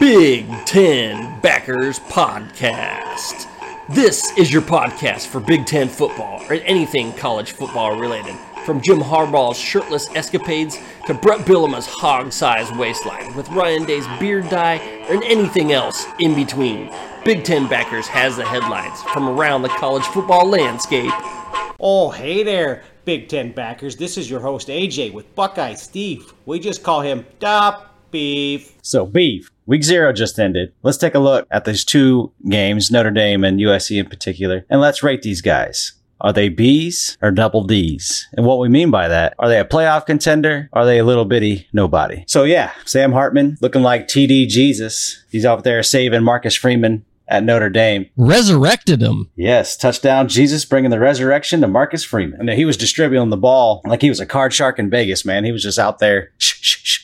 Big Ten Backers Podcast. This is your podcast for Big Ten football or anything college football related. From Jim Harbaugh's shirtless escapades to Bret Bielema's hog-sized waistline with Ryan Day's beard dye and anything else in between. Big Ten Backers has the headlines from around the college football landscape. Oh, hey there, Big Ten backers. This is your host AJ with Buckeye Steve. We just call him Dop Beef. So, beef. Week zero just ended. Let's take a look at these two games, Notre Dame and USC in particular, and let's rate these guys. Are they B's or double D's? And what we mean by that, are they a playoff contender? Are they a little bitty nobody? So yeah, Sam Hartman looking like TD Jesus. He's out there saving Marcus Freeman at Notre Dame. Resurrected him. Yes, touchdown Jesus bringing the resurrection to Marcus Freeman. And he was distributing the ball like he was a card shark in Vegas, man. He was just out there sh- sh- sh- sh- sh-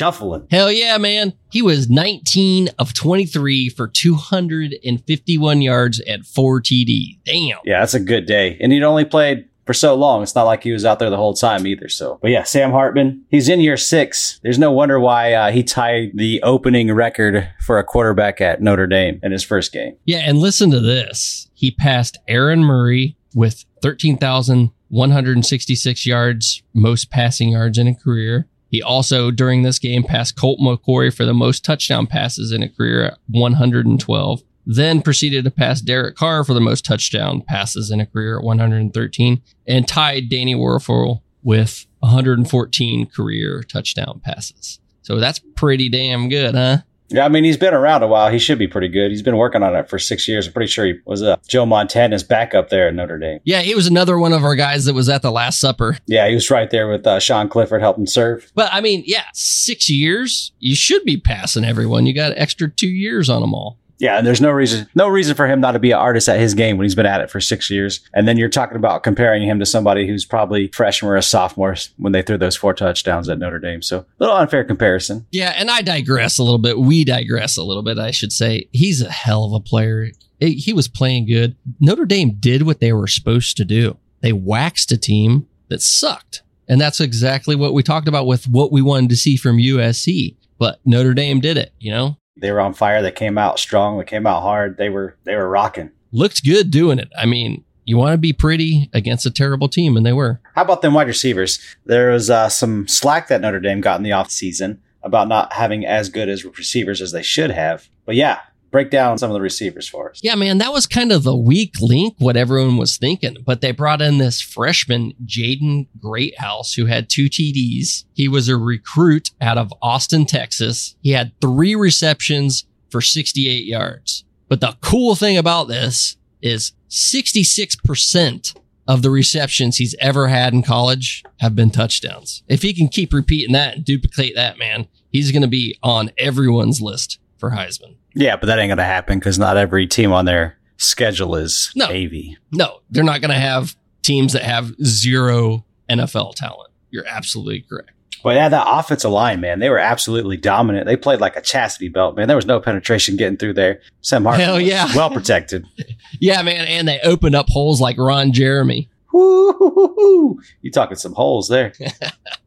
shuffling. Hell yeah, man. He was 19 of 23 for 251 yards at 4 TD. Damn. Yeah, that's a good day. And he'd only played for so long. It's not like he was out there the whole time either. So, but yeah, Sam Hartman, he's in year six. There's no wonder why uh, he tied the opening record for a quarterback at Notre Dame in his first game. Yeah, and listen to this. He passed Aaron Murray with 13,166 yards, most passing yards in a career. He also, during this game, passed Colt McCoy for the most touchdown passes in a career at 112. Then proceeded to pass Derek Carr for the most touchdown passes in a career at 113, and tied Danny Wuerffel with 114 career touchdown passes. So that's pretty damn good, huh? Yeah, I mean, he's been around a while. He should be pretty good. He's been working on it for six years. I'm pretty sure he was uh, Joe Montana's backup there at Notre Dame. Yeah, he was another one of our guys that was at the Last Supper. Yeah, he was right there with uh, Sean Clifford helping serve. But I mean, yeah, six years, you should be passing everyone. You got extra two years on them all. Yeah, and there's no reason no reason for him not to be an artist at his game when he's been at it for six years. And then you're talking about comparing him to somebody who's probably freshman or a sophomore when they threw those four touchdowns at Notre Dame. So a little unfair comparison. Yeah, and I digress a little bit. We digress a little bit, I should say. He's a hell of a player. He was playing good. Notre Dame did what they were supposed to do. They waxed a team that sucked. And that's exactly what we talked about with what we wanted to see from USC. But Notre Dame did it, you know? They were on fire. They came out strong. They came out hard. They were they were rocking. Looked good doing it. I mean, you want to be pretty against a terrible team, and they were. How about them wide receivers? There was uh, some slack that Notre Dame got in the off season about not having as good as receivers as they should have. But yeah, break down some of the receivers for us. Yeah, man, that was kind of the weak link, what everyone was thinking. But they brought in this freshman, Jaden Greathouse, who had two TDs. He was a recruit out of Austin, Texas. He had three receptions for 68 yards. But the cool thing about this is 66% of the receptions he's ever had in college have been touchdowns. If he can keep repeating that and duplicate that, man, he's going to be on everyone's list for Heisman. Yeah, but that ain't going to happen because not every team on their schedule is Navy. No, they're not going to have teams that have zero NFL talent. You're absolutely correct. But yeah, that offensive line, man, they were absolutely dominant. They played like a chastity belt, man. There was no penetration getting through there. Sam Hartman Hell was yeah. well protected. Yeah, man. And they opened up holes like Ron Jeremy. You talking some holes there.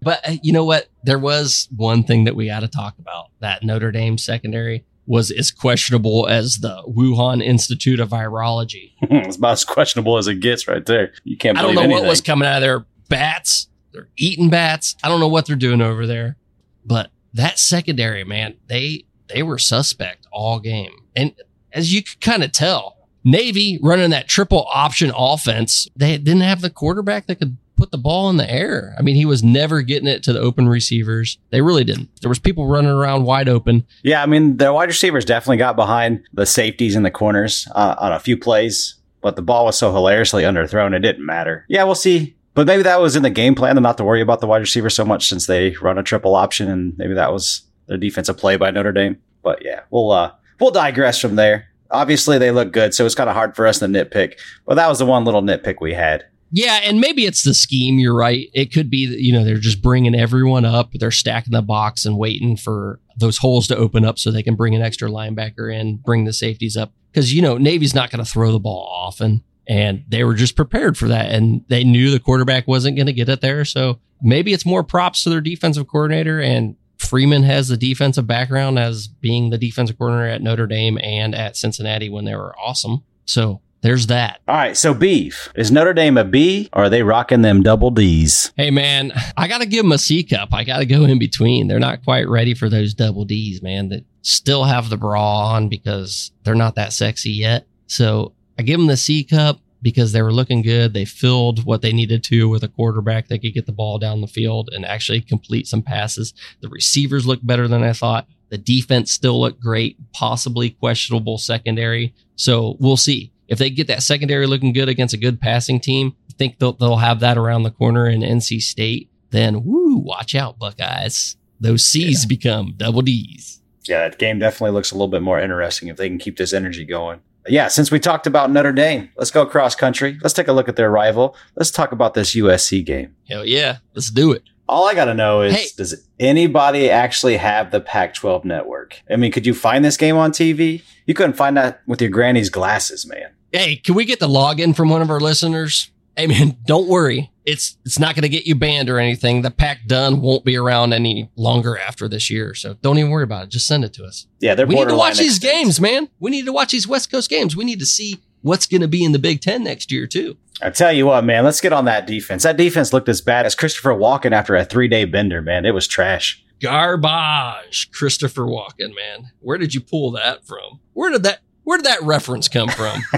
But uh, you know what? There was one thing that we got to talk about. That Notre Dame secondary was as questionable as the Wuhan Institute of Virology. it's about as questionable as it gets right there. You can't I don't know anything. what was coming out of there. Bats. They're eating bats. I don't know what they're doing over there. But that secondary, man, they they were suspect all game. And as you could kind of tell, Navy running that triple option offense, they didn't have the quarterback that could put the ball in the air. I mean, he was never getting it to the open receivers. They really didn't. There was people running around wide open. Yeah, I mean, the wide receivers definitely got behind the safeties in the corners uh, on a few plays, but the ball was so hilariously underthrown, it didn't matter. Yeah, we'll see. But maybe that was in the game plan, not to worry about the wide receiver so much since they run a triple option, and maybe that was their defensive play by Notre Dame. But yeah, we'll uh, we'll digress from there. Obviously, they look good, so it's kind of hard for us to nitpick. But that was the one little nitpick we had. Yeah, and maybe it's the scheme. You're right. It could be that, you know, they're just bringing everyone up. They're stacking the box and waiting for those holes to open up so they can bring an extra linebacker in, bring the safeties up. Because, you know, Navy's not going to throw the ball often. And they were just prepared for that. And they knew the quarterback wasn't going to get it there. So maybe it's more props to their defensive coordinator and Freeman has the defensive background as being the defensive coordinator at Notre Dame and at Cincinnati when they were awesome. So there's that. All right, so beef is Notre Dame a B or are they rocking them double D's? Hey man, I got to give them a C cup. I got to go in between. They're not quite ready for those double D's, man. That still have the bra on because they're not that sexy yet. So I give them the C cup because they were looking good. They filled what they needed to with a quarterback that could get the ball down the field and actually complete some passes. The receivers looked better than I thought. The defense still looked great, possibly questionable secondary. So we'll see. If they get that secondary looking good against a good passing team, I think they'll, they'll have that around the corner in NC State. Then, woo, watch out, Buckeyes. Those C's Yeah. become double D's. Yeah, that game definitely looks a little bit more interesting if they can keep this energy going. Yeah, since we talked about Notre Dame, let's go cross country. Let's take a look at their rival. Let's talk about this USC game. Hell yeah, let's do it. All I got to know is Hey. does anybody actually have the Pac 12 network? I mean, could you find this game on TV? You couldn't find that with your granny's glasses, man. Hey, can we get the login from one of our listeners? Hey man, don't worry. It's it's not going to get you banned or anything. The pack done won't be around any longer after this year, so don't even worry about it. Just send it to us. Yeah, they're we need to watch these games, man. We need to watch these West Coast games. We need to see what's going to be in the Big Ten next year too. I tell you what, man, let's get on that defense. That defense looked as bad as Christopher Walken after a three day bender, man. It was trash. Garbage, Christopher Walken, man. Where did you pull that from? Where did that Where did that reference come from?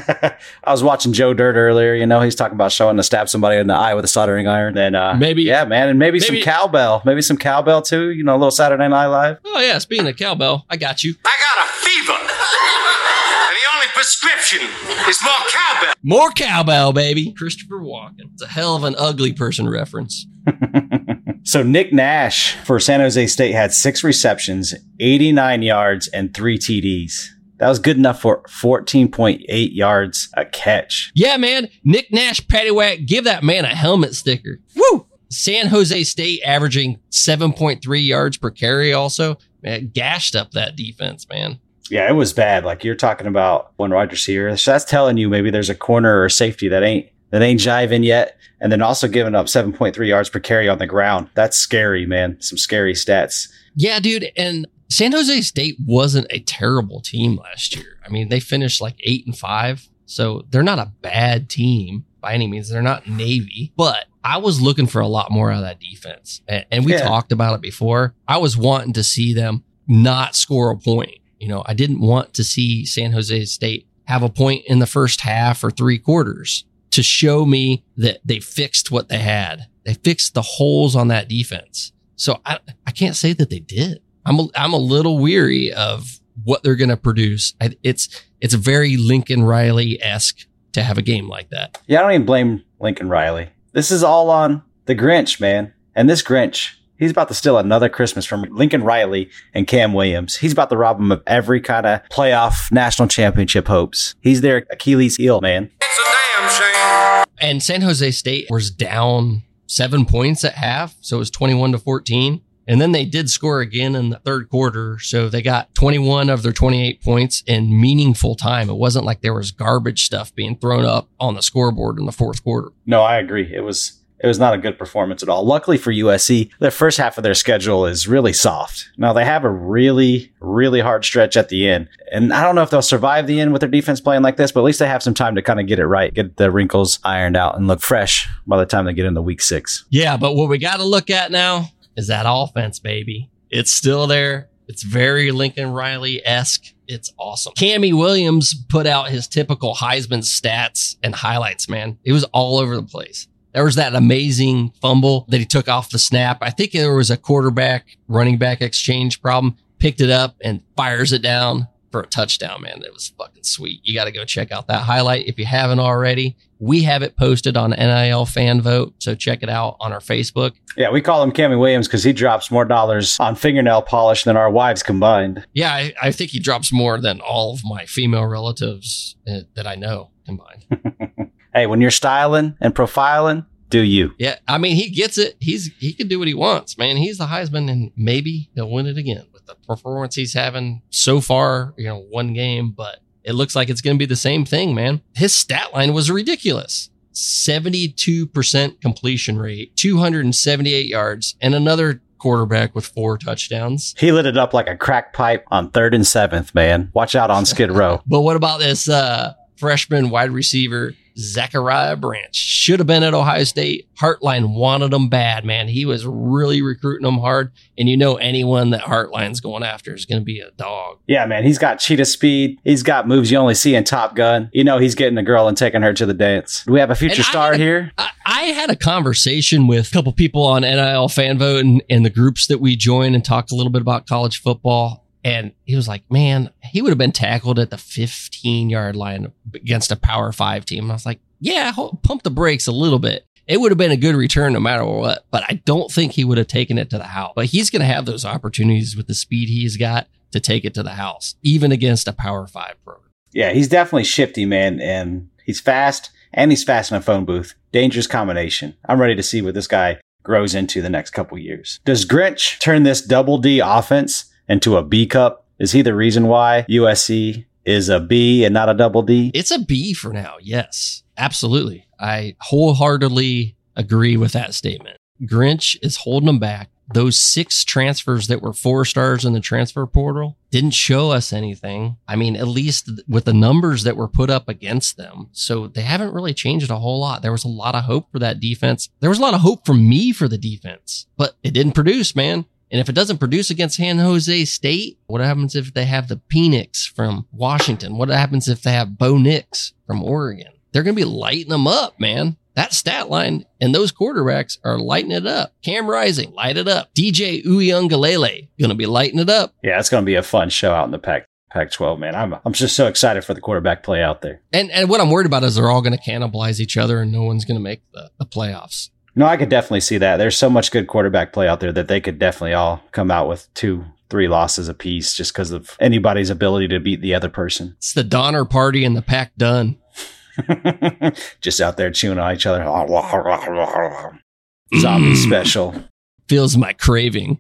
I was watching Joe Dirt earlier. You know, he's talking about showing to stab somebody in the eye with a soldering iron. And uh, Maybe- yeah, man, and maybe, some cowbell, maybe some cowbell too. You know, a little Saturday Night Live. oh yeah, speaking of cowbell, I got you. I got a fever. And prescription is more cowbell. More cowbell, baby. Christopher Walken. It's a hell of an ugly person reference. So Nick Nash for San Jose State had six receptions, 89 yards, and three TDs. That was good enough for 14.8 yards a catch. Yeah, man. Nick Nash, Paddywhack, give that man a helmet sticker. Woo! San Jose State averaging 7.3 yards per carry also. Man, gashed up that defense, man. Yeah, it was bad. Like you're talking about one wide receiver. So that's telling you maybe there's a corner or a safety that ain't that ain't jiving yet. And then also giving up 7.3 yards per carry on the ground. That's scary, man. Some scary stats. Yeah, dude. And San Jose State wasn't a terrible team last year. I mean, they finished like eight and five. So they're not a bad team by any means. They're not Navy, but I was looking for a lot more out of that defense. And, and we Yeah. talked about it before. I was wanting to see them not score a point. You know, I didn't want to see San Jose State have a point in the first half or three quarters to show me that they fixed what they had. They fixed the holes on that defense. So I, I can't say that they did. I'm a, I'm a little weary of what they're going to produce. I, it's it's very Lincoln Riley esque to have a game like that. Yeah, I don't even blame Lincoln Riley. This is all on the Grinch, man. And this Grinch, he's about to steal another Christmas from Lincoln Riley and Cam Williams. He's about to rob him of every kind of playoff national championship hopes. He's their Achilles heel, man. It's a damn shame. And San Jose State was down seven points at half, so it was 21 to 14. And then they did score again in the third quarter. So they got 21 of their 28 points in meaningful time. It wasn't like there was garbage stuff being thrown up on the scoreboard in the fourth quarter. No, I agree. It was it was not a good performance at all. Luckily for USC, the first half of their schedule is really soft. Now they have a really, really hard stretch at the end. And I don't know if they'll survive the end with their defense playing like this, but at least they have some time to kind of get it right, get the wrinkles ironed out and look fresh by the time they get into week six. Yeah, but what we got to look at now is that offense, baby. It's still there. It's very Lincoln Riley esque. It's awesome. Cammy Williams put out his typical Heisman stats and highlights, man. It was all over the place. There was that amazing fumble that he took off the snap. I think there was a quarterback running back exchange problem. Picked it up and fires it down for a touchdown, man. It was fucking sweet. You got to go check out that highlight if you haven't already. We have it posted on NIL fan vote, so check it out on our Facebook. Yeah, we call him Cammy Williams because he drops more dollars on fingernail polish than our wives combined. Yeah, I, I think he drops more than all of my female relatives uh, that I know combined. Hey, when you're styling and profiling, do you? yeah, I mean he gets it. He's he can do what he wants, man. He's the Heisman, and maybe he'll win it again with the performance he's having so far. You know, one game, but it looks like it's going to be the same thing, man. His stat line was ridiculous. 72% completion rate, 278 yards, and another quarterback with four touchdowns. He lit it up like a crack pipe on third and seventh, man. Watch out on Skid Row. But what about this uh, freshman wide receiver, Zachariah Branch? Should have been at Ohio State. Hartline wanted him bad, man. He was really recruiting him hard. And you know, anyone that Hartline's going after is going to be a dog. Yeah, man. He's got cheetah speed. He's got moves you only see in Top Gun. You know, he's getting a girl and taking her to the dance. Do we have a future And star had a- here? I, I had a conversation with a couple people on NIL fan vote and, and the groups that we join and talked a little bit about college football. And he was like, man, he would have been tackled at the 15 yard line against a power five team. And I was like, yeah, pump the brakes a little bit. It would have been a good return no matter what, but I don't think he would have taken it to the house. But he's going to have those opportunities with the speed he's got to take it to the house, even against a power five program. Yeah, he's definitely shifty, man. And he's fast and he's fast in a phone booth. Dangerous combination. I'm ready to see what this guy grows into the next couple years. Does Grinch turn this double D offense into a B cup? Is he the reason why USC is a B and not a double D? It's a B for now. Yes, absolutely. I wholeheartedly agree with that statement. Grinch is holding them back. Those six transfers that were four stars in the transfer portal didn't show us anything. I mean, at least with the numbers that were put up against them. So they haven't really changed a whole lot. There was a lot of hope for that defense. There was a lot of hope for me for the defense, but it didn't produce, man. And if it doesn't produce against San Jose State, what happens if they have the Penix from Washington? What happens if they have Bo Nix from Oregon? They're going to be lighting them up, man. That stat line and those quarterbacks are lighting it up. Cam Rising, light it up. DJ Uiagalelei, going to be lighting it up. Yeah, it's going to be a fun show out in the Pac Pac 12, man. I'm, I'm just so excited for the quarterback play out there. And and what I'm worried about is they're all going to cannibalize each other and no one's going to make the, the playoffs. No, I could definitely see that. There's so much good quarterback play out there that they could definitely all come out with two, three losses apiece just because of anybody's ability to beat the other person. It's the Donner Party and the pack done. just out there chewing on each other. Zombie special. Feels my craving.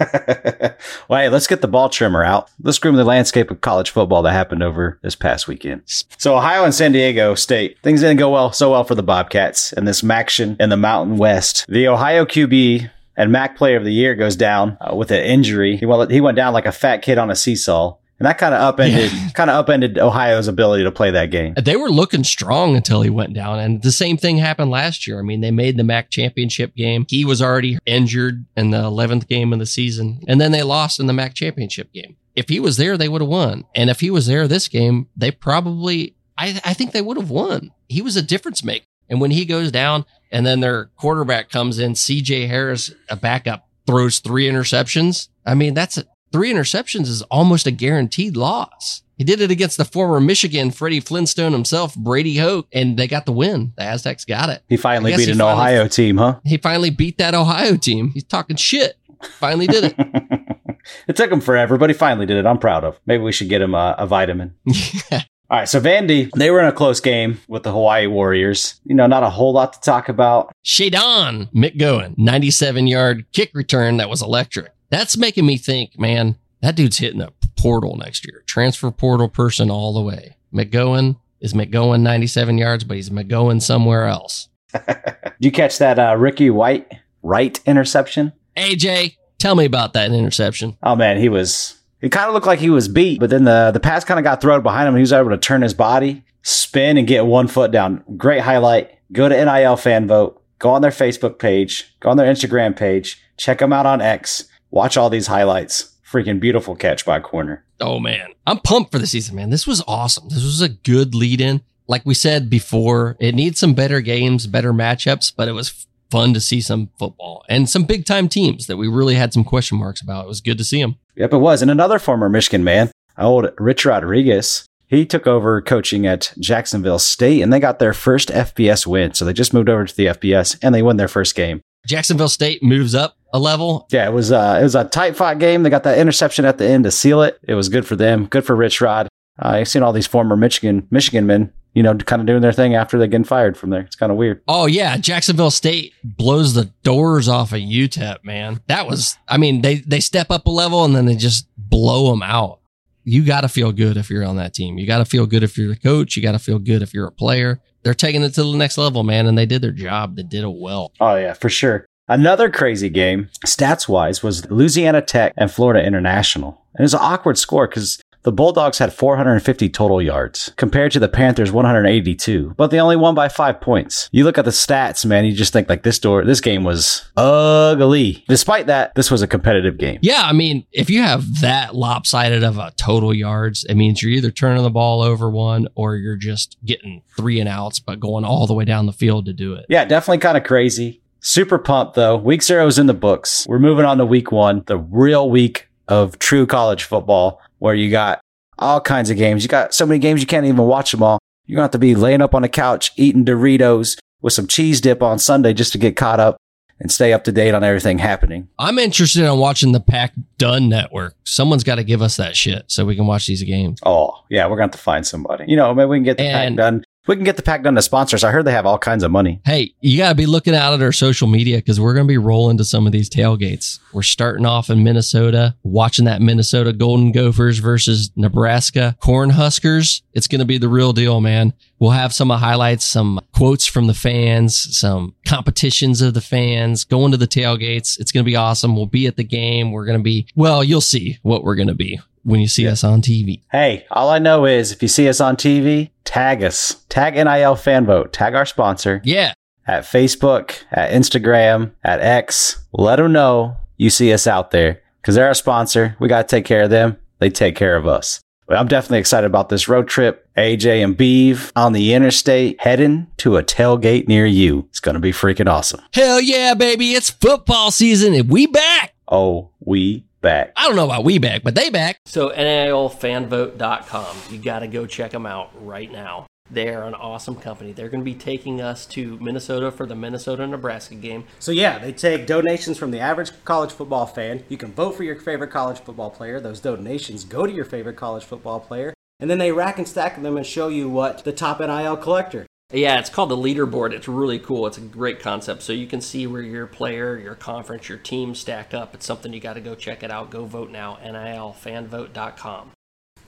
well, hey, let's get the ball trimmer out. Let's groom the landscape of college football that happened over this past weekend. So, Ohio and San Diego State, things didn't go well so well for the Bobcats and this MACtion in the Mountain West. The Ohio QB and MAC Player of the Year goes down uh, with an injury. He went, he went down like a fat kid on a seesaw. And that kind of upended, kind of upended Ohio's ability to play that game. They were looking strong until he went down. And the same thing happened last year. I mean, they made the MAC championship game. He was already injured in the 11th game of the season. And then they lost in the MAC championship game. If he was there, they would have won. And if he was there this game, they probably, I, I think they would have won. He was a difference maker. And when he goes down and then their quarterback comes in, CJ Harris, a backup, throws three interceptions. I mean, that's a, three interceptions is almost a guaranteed loss. He did it against the former Michigan Freddie Flintstone himself, Brady Hoke, and they got the win. The Aztecs got it. He finally beat he an finally- Ohio team, huh? He finally beat that Ohio team. He's talking shit. Finally did it. it took him forever, but he finally did it. I'm proud of. Maybe we should get him a, a vitamin. All right, so Vandy, they were in a close game with the Hawaii Warriors. You know, not a whole lot to talk about. Shadon Mick McGowan, 97 yard kick return that was electric. That's making me think, man, that dude's hitting a portal next year. Transfer portal person all the way. McGowan is McGowan 97 yards, but he's McGowan somewhere else. Did you catch that uh, Ricky White right interception? AJ, tell me about that interception. Oh man, he was. It kind of looked like he was beat, but then the the pass kind of got thrown behind him, and he was able to turn his body, spin, and get one foot down. Great highlight. Go to NIL fan vote. Go on their Facebook page. Go on their Instagram page. Check them out on X. Watch all these highlights. Freaking beautiful catch by corner. Oh man, I'm pumped for the season, man. This was awesome. This was a good lead in. Like we said before, it needs some better games, better matchups, but it was fun to see some football and some big time teams that we really had some question marks about. It was good to see them. Yep, it was. And another former Michigan man, old Rich Rodriguez, he took over coaching at Jacksonville State and they got their first FBS win. So they just moved over to the FBS and they won their first game. Jacksonville State moves up a level. Yeah, it was uh, it was a tight fought game. They got that interception at the end to seal it. It was good for them. Good for Rich Rod. Uh, I've seen all these former Michigan Michigan men, you know, kind of doing their thing after they get fired from there. It's kind of weird. Oh yeah, Jacksonville State blows the doors off of UTEP, man. That was, I mean, they they step up a level and then they just blow them out. You got to feel good if you're on that team. You got to feel good if you're the coach. You got to feel good if you're a player. They're taking it to the next level, man, and they did their job. They did it well. Oh yeah, for sure. Another crazy game, stats wise, was Louisiana Tech and Florida International. And it was an awkward score because the Bulldogs had 450 total yards compared to the Panthers 182, but they only won by five points. You look at the stats, man, you just think like this door, this game was ugly. Despite that, this was a competitive game. Yeah, I mean, if you have that lopsided of a total yards, it means you're either turning the ball over one or you're just getting three and outs, but going all the way down the field to do it. Yeah, definitely kind of crazy. Super pumped though. Week zero is in the books. We're moving on to week one, the real week of true college football where you got all kinds of games. You got so many games you can't even watch them all. You're going to have to be laying up on the couch eating Doritos with some cheese dip on Sunday just to get caught up and stay up to date on everything happening. I'm interested in watching the Pack Done Network. Someone's got to give us that shit so we can watch these games. Oh, yeah, we're going to have to find somebody. You know, maybe we can get the And- pack done. We can get the pack done to sponsors. I heard they have all kinds of money. Hey, you got to be looking out at our social media because we're going to be rolling to some of these tailgates. We're starting off in Minnesota, watching that Minnesota Golden Gophers versus Nebraska Cornhuskers. It's going to be the real deal, man. We'll have some highlights, some quotes from the fans, some competitions of the fans, going to the tailgates. It's going to be awesome. We'll be at the game. We're going to be, well, you'll see what we're going to be when you see us on TV. Hey, all I know is if you see us on TV, tag us. Tag NIL Fan Vote. Tag our sponsor Yeah. at Facebook, at Instagram, at X. Let them know you see us out there because they're our sponsor. We got to take care of them. They take care of us. But I'm definitely excited about this road trip. AJ and Beve on the interstate heading to a tailgate near you. It's going to be freaking awesome. Hell yeah, baby. It's football season and we back. Oh, we back. I don't know about we back, but they back. So NILfanvote.com. You got to go check them out right now. They are an awesome company. They're going to be taking us to Minnesota for the Minnesota Nebraska game. So yeah, they take donations from the average college football fan. You can vote for your favorite college football player. Those donations go to your favorite college football player, and then they rack and stack them and show you what the top NIL collector. Yeah, it's called the leaderboard. It's really cool. It's a great concept. So you can see where your player, your conference, your team stack up. It's something you got to go check it out. Go vote now. NILfanvote.com.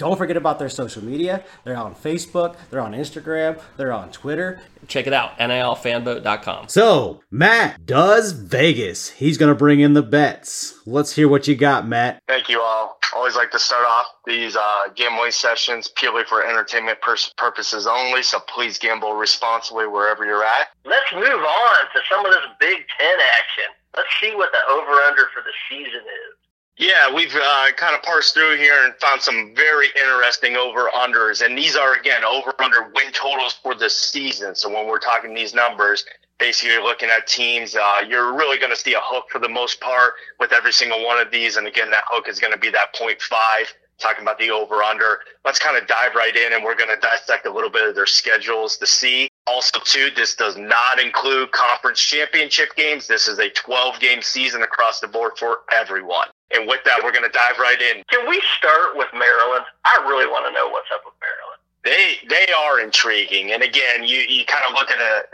Don't forget about their social media. They're on Facebook, they're on Instagram, they're on Twitter. Check it out. nilfanvote.com. So, Matt does Vegas. He's going to bring in the bets. Let's hear what you got, Matt. Thank you all. Always like to start off these uh, gambling sessions purely for entertainment pers- purposes only, so please gamble responsibly wherever you're at. Let's move on to some of this Big Ten action. Let's see what the over/under for the season is. Yeah, we've uh, kind of parsed through here and found some very interesting over unders. And these are, again, over under win totals for the season. So when we're talking these numbers, basically you're looking at teams, uh, you're really going to see a hook for the most part with every single one of these. And again, that hook is going to be that 0.5. Talking about the over under. Let's kind of dive right in and we're going to dissect a little bit of their schedules to see. Also, too, this does not include conference championship games. This is a 12 game season across the board for everyone. And with that, we're going to dive right in. Can we start with Maryland? I really want to know what's up with Maryland. They they are intriguing, and again, you you kind of look at a,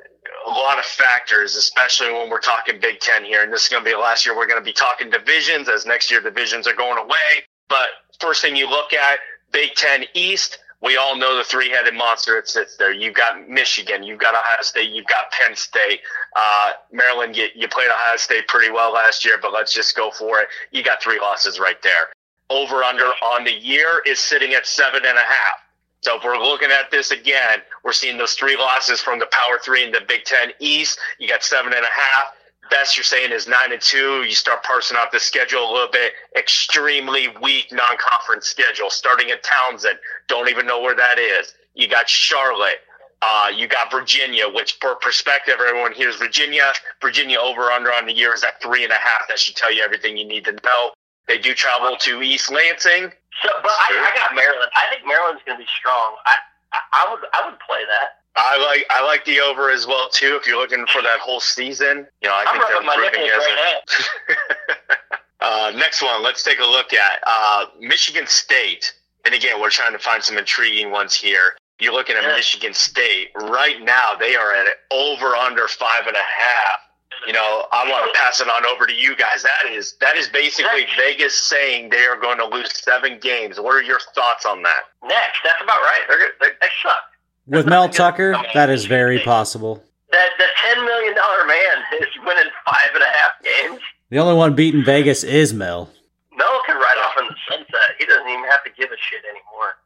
a lot of factors, especially when we're talking Big Ten here. And this is going to be the last year we're going to be talking divisions, as next year divisions are going away. But first thing you look at, Big Ten East. We all know the three-headed monster that sits there. You've got Michigan, you've got Ohio State, you've got Penn State. Uh, Maryland, you, you played Ohio State pretty well last year, but let's just go for it. You got three losses right there. Over under on the year is sitting at seven and a half. So if we're looking at this again, we're seeing those three losses from the Power Three and the Big Ten East. You got seven and a half. Best you're saying is nine and two. You start parsing out the schedule a little bit. Extremely weak non-conference schedule. Starting at Towson, don't even know where that is. You got Charlotte. Uh, you got Virginia, which for perspective, everyone hears Virginia. Virginia over under on the year is at three and a half. That should tell you everything you need to know. They do travel to East Lansing. So, but I, I got Maryland. I think Maryland's going to be strong. I, I, I would, I would play that. I like I like the over as well too. If you're looking for that whole season, you know I think they're improving as right uh, next one, let's take a look at uh, Michigan State. And again, we're trying to find some intriguing ones here. You're looking at Yeah. Michigan State right now. They are at over under five and a half. You know, I want to pass it on over to you guys. That is that is basically Next. Vegas saying they are going to lose seven games. What are your thoughts on that? Next, that's about right. They're, good- they they suck. With Mel Tucker, that is very possible. That the ten million dollar man is winning five and a half games. The only one beating Vegas is Mel. Mel can ride off in the sunset. He doesn't even have to give a shit anymore.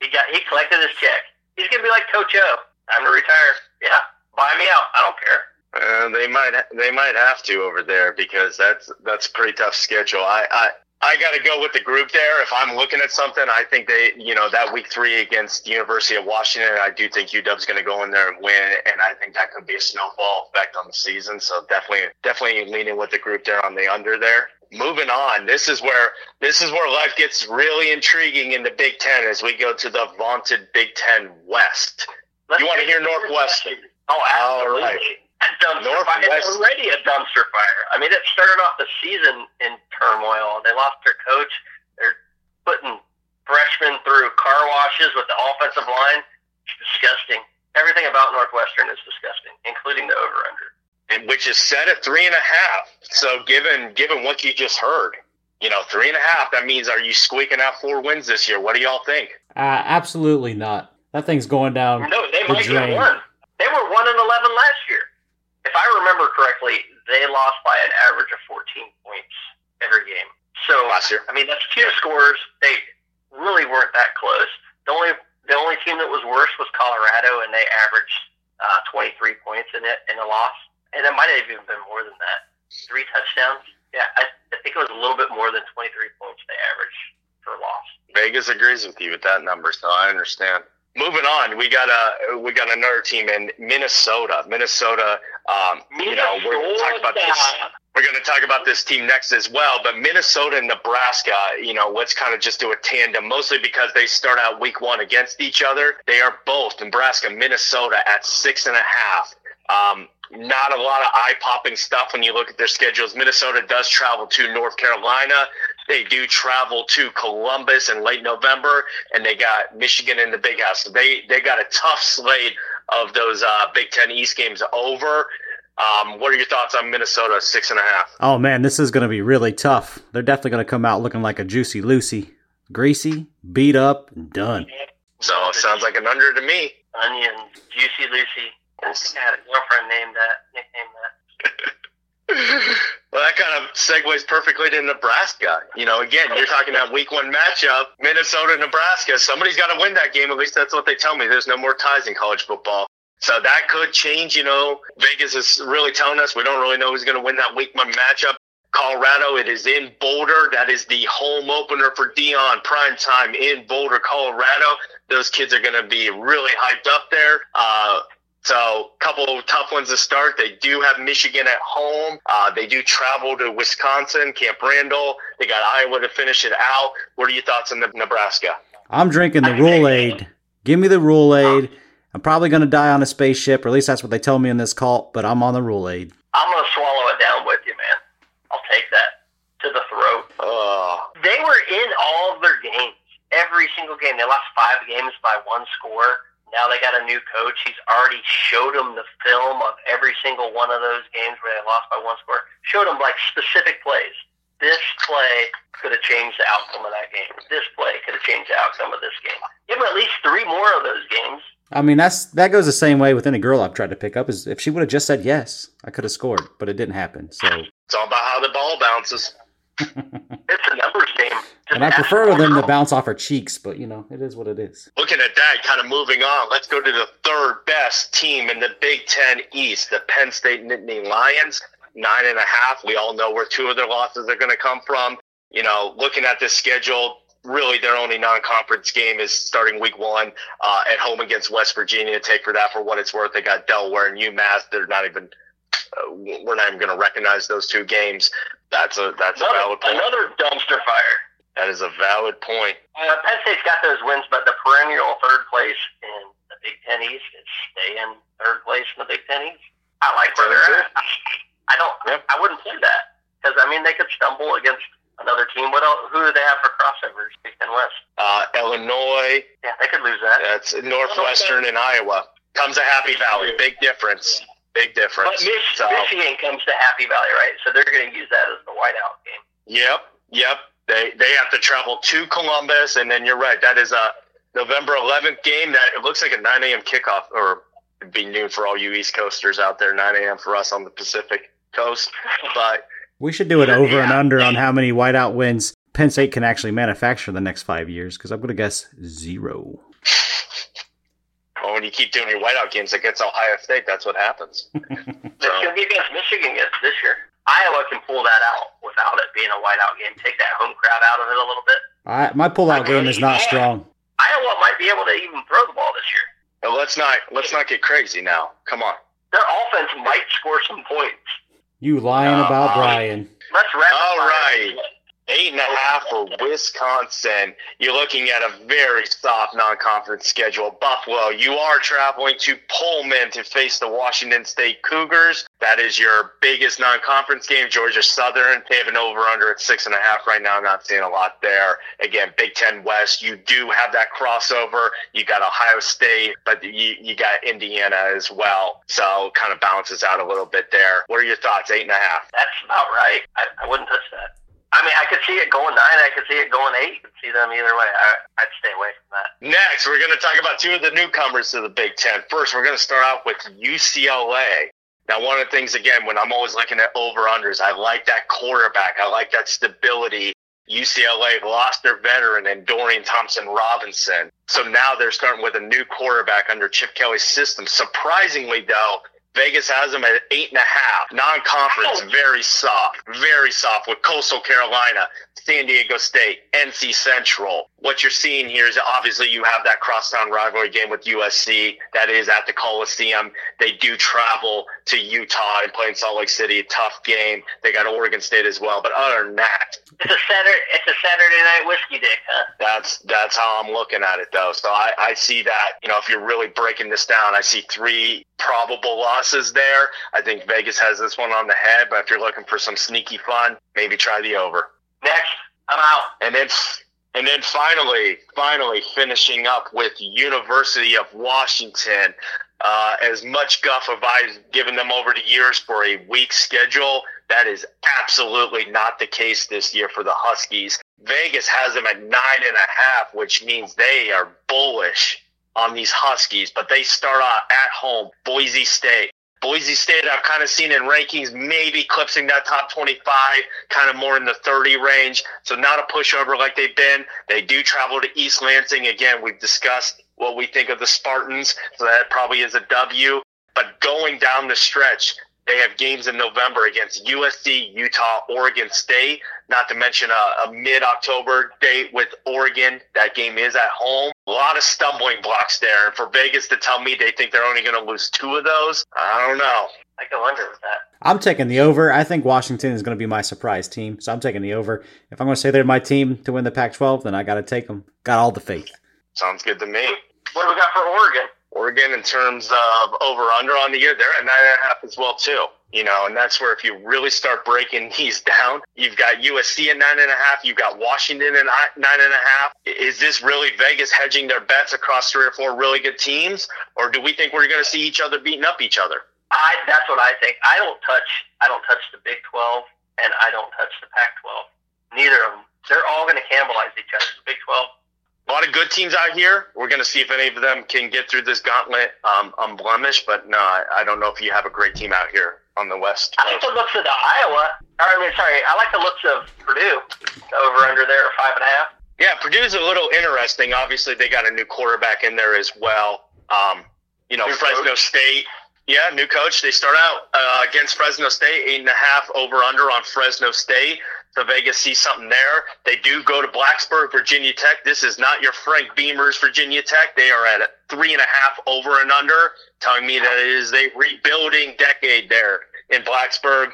He got he collected his check. He's gonna be like Coach O. Time to retire. Yeah, buy me out. I don't care. Uh, they might they might have to over there because that's that's a pretty tough schedule. I I, I got to go with the group there. If I'm looking at something, I think they you know that week three against the University of Washington, I do think UW's going to go in there and win, and I think that could be a snowball effect on the season. So definitely definitely leaning with the group there on the under there. Moving on, this is where this is where life gets really intriguing in the Big Ten as we go to the vaunted Big Ten West. Let's You wanna hear it Northwestern? Oh, All absolutely. right. A dumpster fire. It's already a dumpster fire. I mean, it started off the season in turmoil. They lost their coach. They're putting freshmen through car washes with the offensive line. It's disgusting. Everything about Northwestern is disgusting, including the over/under. and which is set at three and a half. So given given what you just heard, you know, three and a half, that means are you squeaking out four wins this year? What do y'all think? Uh, absolutely not. That thing's going down. No, they the might get one. They were one and eleven last year. If I remember correctly, they lost by an average of fourteen points every game. So Last year. I mean, that's two scores. They really weren't that close. The only the only team that was worse was Colorado, and they averaged uh, 23 points in it in a loss, and it might have even been more than that. Three touchdowns. Yeah, I, I think it was a little bit more than 23 points they averaged per loss. Vegas agrees with you with that number, so I understand. Moving on, we got a we got another team in Minnesota. Minnesota, um, you know, we're going to talk about this. We're going to talk about this team next as well. But Minnesota and Nebraska, you know, let's kind of just do a tandem, mostly because they start out week one against each other. They are both Nebraska, Minnesota at six and a half. Um, not a lot of eye popping stuff when you look at their schedules. Minnesota does travel to North Carolina. They do travel to Columbus in late November, and they got Michigan in the Big House. So they they got a tough slate of those uh, Big Ten East games over. Um, what are your thoughts on Minnesota six and a half? Oh man, this is going to be really tough. They're definitely going to come out looking like a juicy Lucy, greasy, beat up, done. So sounds like an under to me. Onion, Juicy Lucy. I had a girlfriend named that, nicknamed that. Well, that kind of segues perfectly to Nebraska. You know, again, you're talking about week one matchup, Minnesota, Nebraska. Somebody's got to win that game. At least that's what they tell me. There's no more ties in college football. So that could change. You know, Vegas is really telling us we don't really know who's going to win that week one matchup. Colorado, it is in Boulder. That is the home opener for Deion prime time in Boulder, Colorado. Those kids are going to be really hyped up there. Uh, so, a couple of tough ones to start. They do have Michigan at home. Uh, they do travel to Wisconsin, Camp Randall. They got Iowa to finish it out. What are your thoughts on the Nebraska? I'm drinking the Rhule Aid. Give me the Rhule Aid. I'm probably going to die on a spaceship, or at least that's what they tell me in this cult, but I'm on the Rhule Aid. I'm gonna swallow it down with you, man. I'll take that to the throat. Oh, They were in all of their games, every single game. They lost five games by one score. Now they got a new coach. He's already showed them the film of every single one of those games where they lost by one score. Showed them like specific plays. This play could have changed the outcome of that game. This play could have changed the outcome of this game. Give them at least three more of those games. I mean, that's that goes the same way with any girl I've tried to pick up. Is if she would have just said yes, I could have scored, but it didn't happen. So, it's all about how the ball bounces. It's a numbers game. Just and I prefer them to bounce off her cheeks, but you know, it is what it is. Looking at that, kind of moving on, let's go to the third best team in the Big Ten East, the Penn State Nittany Lions, nine and a half. We all know where two of their losses are going to come from. You know, looking at this schedule, really their only non-conference game is starting week one uh, at home against West Virginia. Take for that for what it's worth. They got Delaware and UMass. They're not even. Uh, we're not even going to recognize those two games. That's a that's a Another, valid point. another dumpster fire. That is a valid point. Uh, Penn State's got those wins, but the perennial third place in the Big Ten East is stay in third place in the Big Ten East. I like where they're at. I don't. Yep. I wouldn't say that because I mean they could stumble against another team. What else? Who do they have for crossovers? Big Ten West. Uh, Illinois, Yeah, they could lose that. That's Northwestern and Iowa. Comes a Happy Valley. Big difference. Big But difference. Mich- So, Michigan comes to Happy Valley, right? So they're going to use that as the whiteout game. yep, yep. They they have to travel to Columbus, and then you're right. That is a November 11th game. That it looks like a 9 a.m. kickoff, or It'd be noon for all you East Coasters out there, 9 a.m. for us on the Pacific Coast. But We should do an over and under on how many whiteout wins Penn State can actually manufacture in the next five years, because I'm going to guess zero. Well, when you keep doing your whiteout games against Ohio State, that's what happens. It's going to be against Michigan against this year. Iowa can pull that out without it being a whiteout game. Take that home crowd out of it a little bit. I, my pullout game is not strong. Iowa might be able to even throw the ball this year. Now, let's not let's not get crazy now. Come on. Their offense might score some points. You lying Uh, about Brian. Let's wrap All right. Eight and a half for Wisconsin. You're looking at a very soft non-conference schedule. Buffalo, you are traveling to Pullman to face the Washington State Cougars. That is your biggest non-conference game. Georgia Southern, they have an over-under at six and a half right now. Not seeing a lot there. Again, Big Ten West, you do have that crossover. You got Ohio State, but you, you got Indiana as well. So kind of balances out a little bit there. What are your thoughts? Eight and a half. That's about right. I, I wouldn't touch that. I mean, I could see it going nine. I could see it going eight. I could see them either way. I, I'd stay away from that. Next, we're going to talk about two of the newcomers to the Big Ten. First, we're going to start out with UCLA. Now, one of the things, again, when I'm always looking at over unders, I like that quarterback. I like that stability. UCLA lost their veteran in Dorian Thompson Robinson. So now they're starting with a new quarterback under Chip Kelly's system. Surprisingly, though, Vegas has them at eight and a half. Non-conference, very soft, very soft with Coastal Carolina, San Diego State, NC Central. What you're seeing here is obviously you have that crosstown rivalry game with USC that is at the Coliseum. They do travel to Utah and play in Salt Lake City, tough game. They got Oregon State as well. But other than that, It's a Saturday. It's a Saturday night whiskey dick, huh? that's that's how I'm looking at it though. So I, I see that, you know, if you're really breaking this down, I see three probable losses there. I think Vegas has this one on the head, but if you're looking for some sneaky fun, maybe try the over. Next, I'm out. And then and then finally, finally finishing up with University of Washington. Uh, as much guff have I given them over the years for a weak schedule. That is absolutely not the case this year for the Huskies. Vegas has them at nine and a half, which means they are bullish on these Huskies, but they start out at home, Boise State. Boise State, I've kind of seen in rankings, maybe eclipsing that top 25, kind of more in the 30 range. So not a pushover like they've been. They do travel to East Lansing. Again, we've discussed what we think of the Spartans, so that probably is a W. But going down the stretch, they have games in November against USC, Utah, Oregon State, not to mention a, a mid October date with Oregon. That game is at home. A lot of stumbling blocks there. And for Vegas to tell me they think they're only going to lose two of those, I don't know. I go under with that. I'm taking the over. I think Washington is going to be my surprise team, so I'm taking the over. If I'm going to say they're my team to win the Pac-12, then I got to take them. Got all the faith. Sounds good to me. What do we got for Oregon? Oregon, in terms of over under on the year, they're at nine and a half as well too. You know, and that's where if you really start breaking these down, you've got USC at nine and a half, you've got Washington at nine and a half. Is this really Vegas hedging their bets across three or four really good teams, or do we think we're going to see each other beating up each other? I that's what I think. I don't touch I don't touch the Big Twelve and I don't touch the Pac twelve. Neither of them. They're all going to cannibalize each other. The Big Twelve. A lot of good teams out here. We're going to see if any of them can get through this gauntlet um, unblemished. But no, I, I don't know if you have a great team out here on the West. I like the looks of the Iowa. Or, I mean, sorry, I like the looks of Purdue. Over under there at five and a half. Yeah, Purdue's a little interesting. Obviously, they got a new quarterback in there as well. Um, you know, New Fresno coach. State. Yeah, new coach. They start out uh, against Fresno State, eight and a half over under on Fresno State. So Vegas sees something there. They do go to Blacksburg, Virginia Tech. This is not your Frank Beamer's Virginia Tech. They are at a three and a half over and under, telling me that it is a rebuilding decade there in Blacksburg.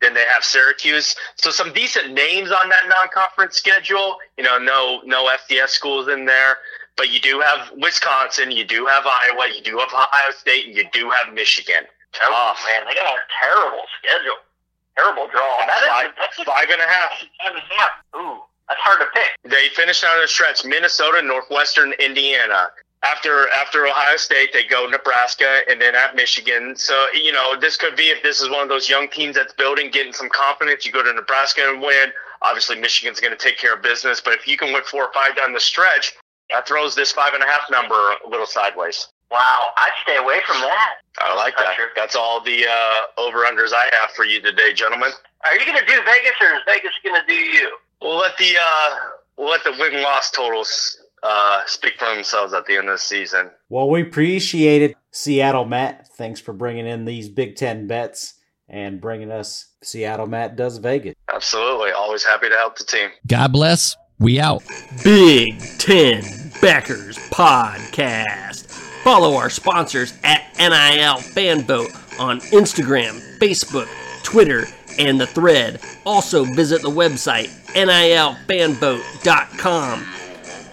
Then they have Syracuse. So some decent names on that non-conference schedule. You know, no no FCS schools in there, but you do have Wisconsin, you do have Iowa, you do have Ohio State, and you do have Michigan. Oh, oh man, they got a terrible schedule. Terrible draw. That is Five, that's five and a half. five and a half. Ooh, that's hard to pick. They finished on a stretch: Minnesota, Northwestern, Indiana. After after Ohio State, they go Nebraska and then at Michigan. So you know this could be if this is one of those young teams that's building, getting some confidence. You go to Nebraska and win. Obviously, Michigan's going to take care of business. But if you can win four or five down the stretch, that throws this five and a half number a little sideways. Wow, I'd stay away from that. I like Not that. sure. That's all the uh, over unders I have for you today, gentlemen. Are you going to do Vegas or is Vegas going to do you? We'll let the uh, we'll let the win loss totals uh, speak for themselves at the end of the season. Well, we appreciate it, Seattle Matt. Thanks for bringing in these Big Ten bets and bringing us Seattle Matt does Vegas. Absolutely, always happy to help the team. God bless. We out. Big Ten Backers Podcast. Follow our sponsors at NIL Fanvote on Instagram, Facebook, Twitter, and the thread. Also visit the website nilfanvote.com.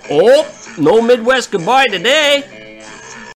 Oh, no Midwest goodbye today.